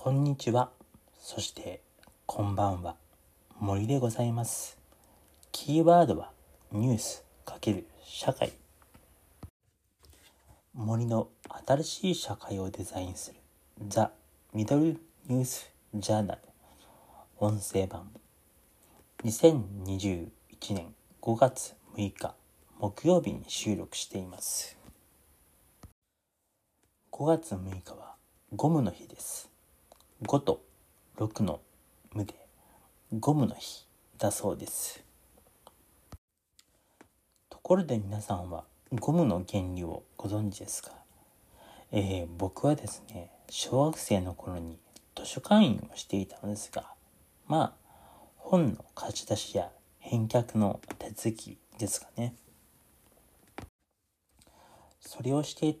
こんにちは。そして、こんばんは。森でございます。キーワードは、ニュース×社会。森の新しい社会をデザインする、ザ・ミドル・ニュース・ジャーナル。音声版。2021年5月6日、木曜日に収録しています。5月6日はゴムの日です。5と6の無でゴムの日だそうです。ところで皆さんはゴムの原理をご存知ですか？えー僕はですね、小学生の頃に図書館員をしていたのですが、まあ、本の貸し出しや返却の手続きですかね。それをして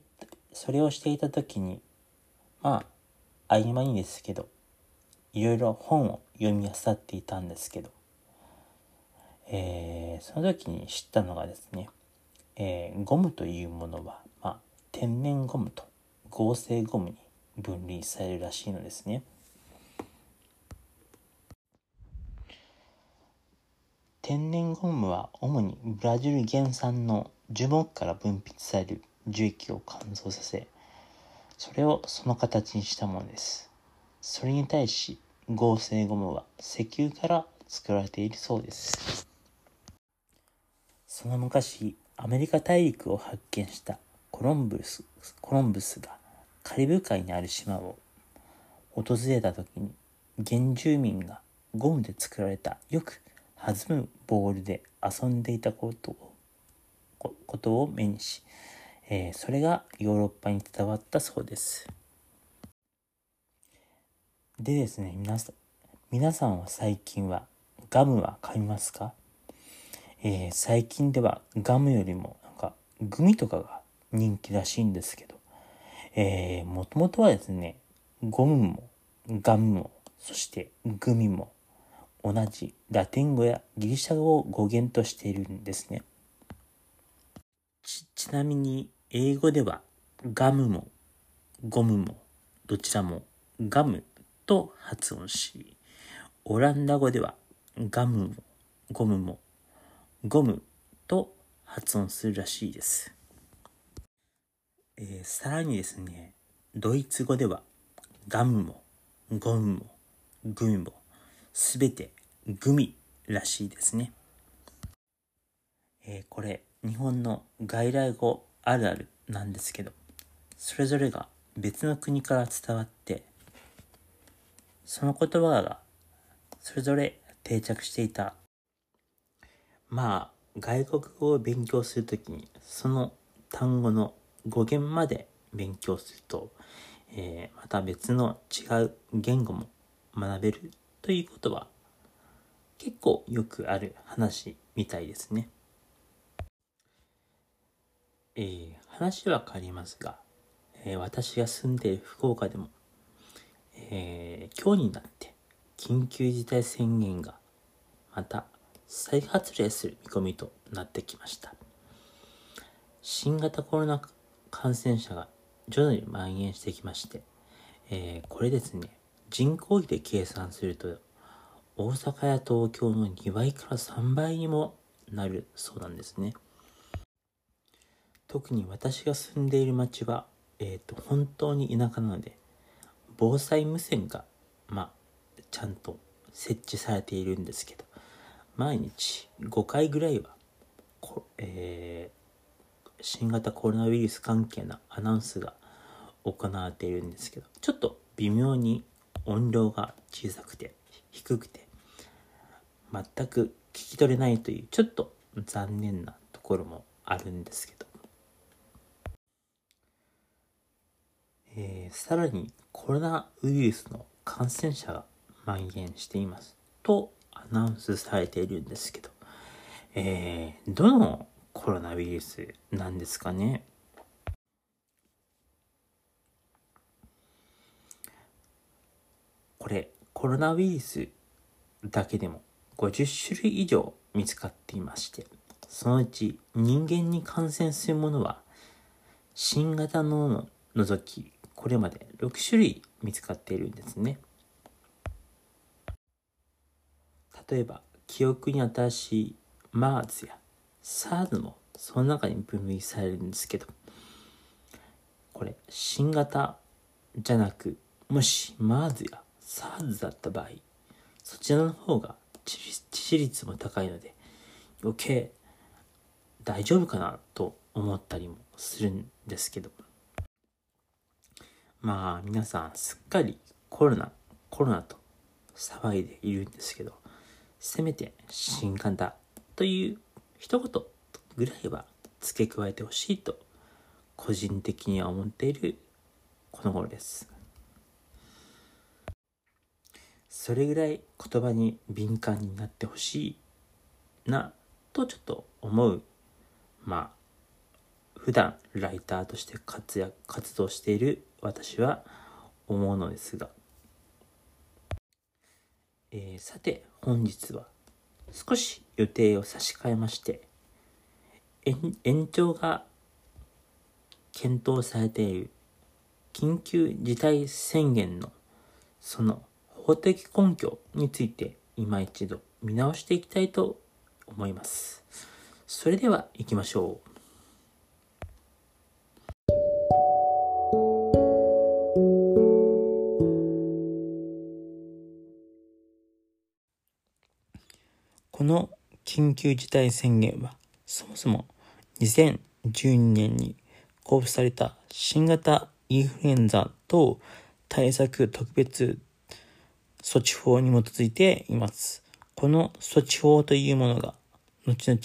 それをしていた時にまあ合間にですけどいろいろ本を読み漁っていたんですけど、えーその時に知ったのがですね、えーゴムというものは、まあ、天然ゴムと合成ゴムに分類されるらしいのですね。天然ゴムは主にブラジル原産の樹木から分泌される樹液を乾燥させそれをその形にしたものです。それに対し合成ゴムは石油から作られているそうです。その昔アメリカ大陸を発見したコロンブスコロンブスがカリブ海にある島を訪れた時に原住民がゴムで作られたよく弾むボールで遊んでいたことことを目にし、えーそれがヨーロッパに伝わったそうです。でですね、皆さん、皆さんは最近はガムは噛みますか、えー最近ではガムよりもなんかグミとかが人気らしいんですけど、えー、もともとはですね、ゴムもガムも、そしてグミも同じラテン語やギリシャ語を語源としているんですね。ちなみに英語ではガムもゴムもどちらもガムと発音し、オランダ語ではガムもゴムもゴムと発音するらしいです。えーさらにですね、ドイツ語ではガムもゴムもグミもすべてグミらしいですね。えーこれ日本の外来語あるあるなんですけどそれぞれが別の国から伝わってその言葉がそれぞれ定着していたまあ外国語を勉強するときにその単語の語源まで勉強すると、えーまた別の違う言語も学べるということは結構よくある話みたいですね。えー話は変わりますが、えー私が住んでいる福岡でも、えー今日になって緊急事態宣言がまた再発令する見込みとなってきました。新型コロナ感染者が徐々に蔓延してきまして、えーこれですね、人口比で計算すると、大阪や東京の2倍から3倍にもなるそうなんですね。特に私が住んでいる町は、えー、と本当に田舎なので防災無線が、まあ、ちゃんと設置されているんですけど毎日5回ぐらいはこ、えー新型コロナウイルス関係のアナウンスが行われているんですけどちょっと微妙に音量が小さくて低くて全く聞き取れないというちょっと残念なところもあるんですけどえーさらにコロナウイルスの感染者が蔓延しています。とアナウンスされているんですけど、えーどのコロナウイルスなんですかね？これコロナウイルスだけでも50種類以上見つかっていましてそのうち人間に感染するものは新型のを除きこれまで6種類見つかっているんですね。例えば、記憶に新しい MERS や SARS もその中に分類されるんですけど、これ、新型じゃなく、もし MERS や SARS だった場合、そちらの方が致死率も高いので、余計大丈夫かなと思ったりもするんですけど。まあ皆さんすっかりコロナ、コロナと騒いでいるんですけど、せめて新型という一言ぐらいは付け加えてほしいと個人的には思っているこの頃です。それぐらい言葉に敏感になってほしいなとちょっと思うまあ普段ライターとして活躍活動している私は思うのですが、えー、さて本日は少し予定を差し替えまして延長が検討されている緊急事態宣言のその法的根拠について今一度見直していきたいと思います。それでは行きましょう。緊急事態宣言はそもそも2012年に交付された新型インフルエンザ等対策特別措置法に基づいています。この措置法というものが後々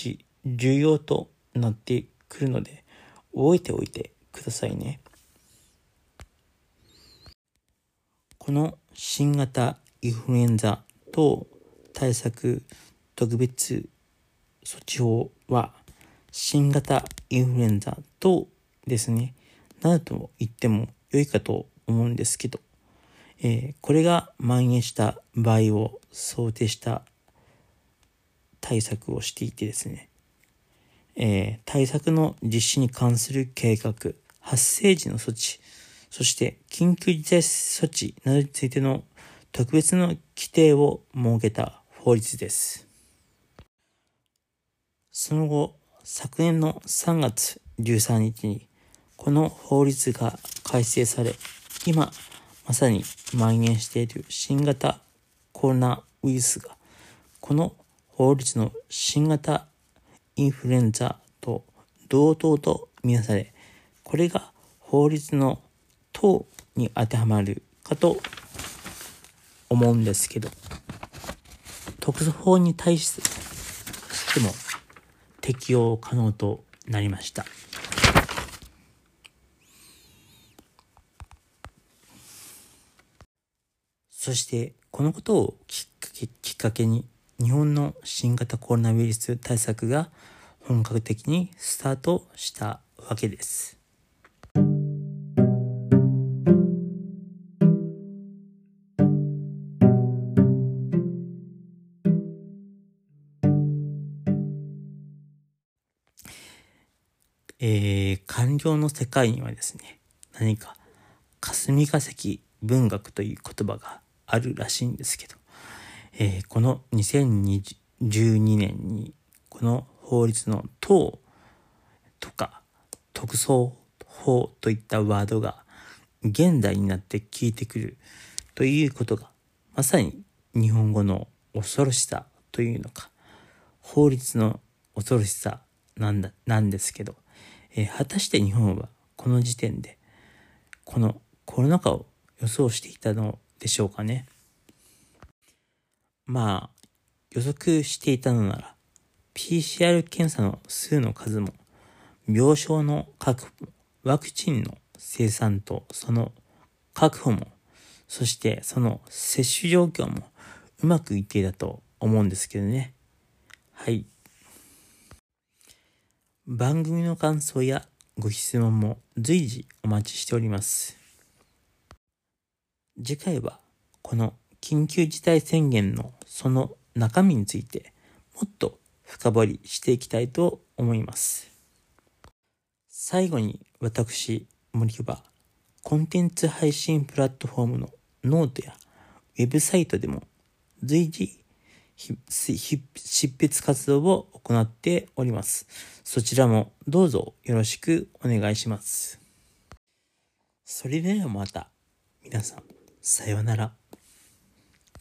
重要となってくるので覚えておいてくださいね。この新型インフルエンザ等対策特別措置法は新型インフルエンザ等ですね、などと言っても良いかと思うんですけど、えー、これが蔓延した場合を想定した対策をしていてですね、えー、対策の実施に関する計画、発生時の措置、そして緊急事態措置などについての特別の規定を設けた法律です。その後、昨年の3月13日にこの法律が改正され、今まさに蔓延している新型コロナウイルスが、この法律の新型インフルエンザと同等とみなされ、これが法律の等に当てはまるかと思うんですけど、特措法に対しても適用可能となりました。そしてこのことをきっかけきっかけに日本の新型コロナウイルス対策が本格的にスタートしたわけです。えー、官僚の世界にはですね、何か霞が関文学という言葉があるらしいんですけど、えー、この2012年にこの法律の党とか特措法といったワードが現代になって聞いてくるということがまさに日本語の恐ろしさというのか法律の恐ろしさなんだなんですけど、えー、果たして日本はこの時点でこのコロナ禍を予想していたのでしょうかね。まあ、予測していたのなら、PCR 検査の数の数も、病床の確保、ワクチンの生産とその確保も、そしてその接種状況もうまくいっていたと思うんですけどね。はい。番組の感想やご質問も随時お待ちしております。次回はこの緊急事態宣言のその中身についてもっと深掘りしていきたいと思います。最後に私、森はコンテンツ配信プラットフォームのノートやウェブサイトでも随時執筆活動を行っております。そちらもどうぞよろしくお願いします。それではまた皆さんさようなら。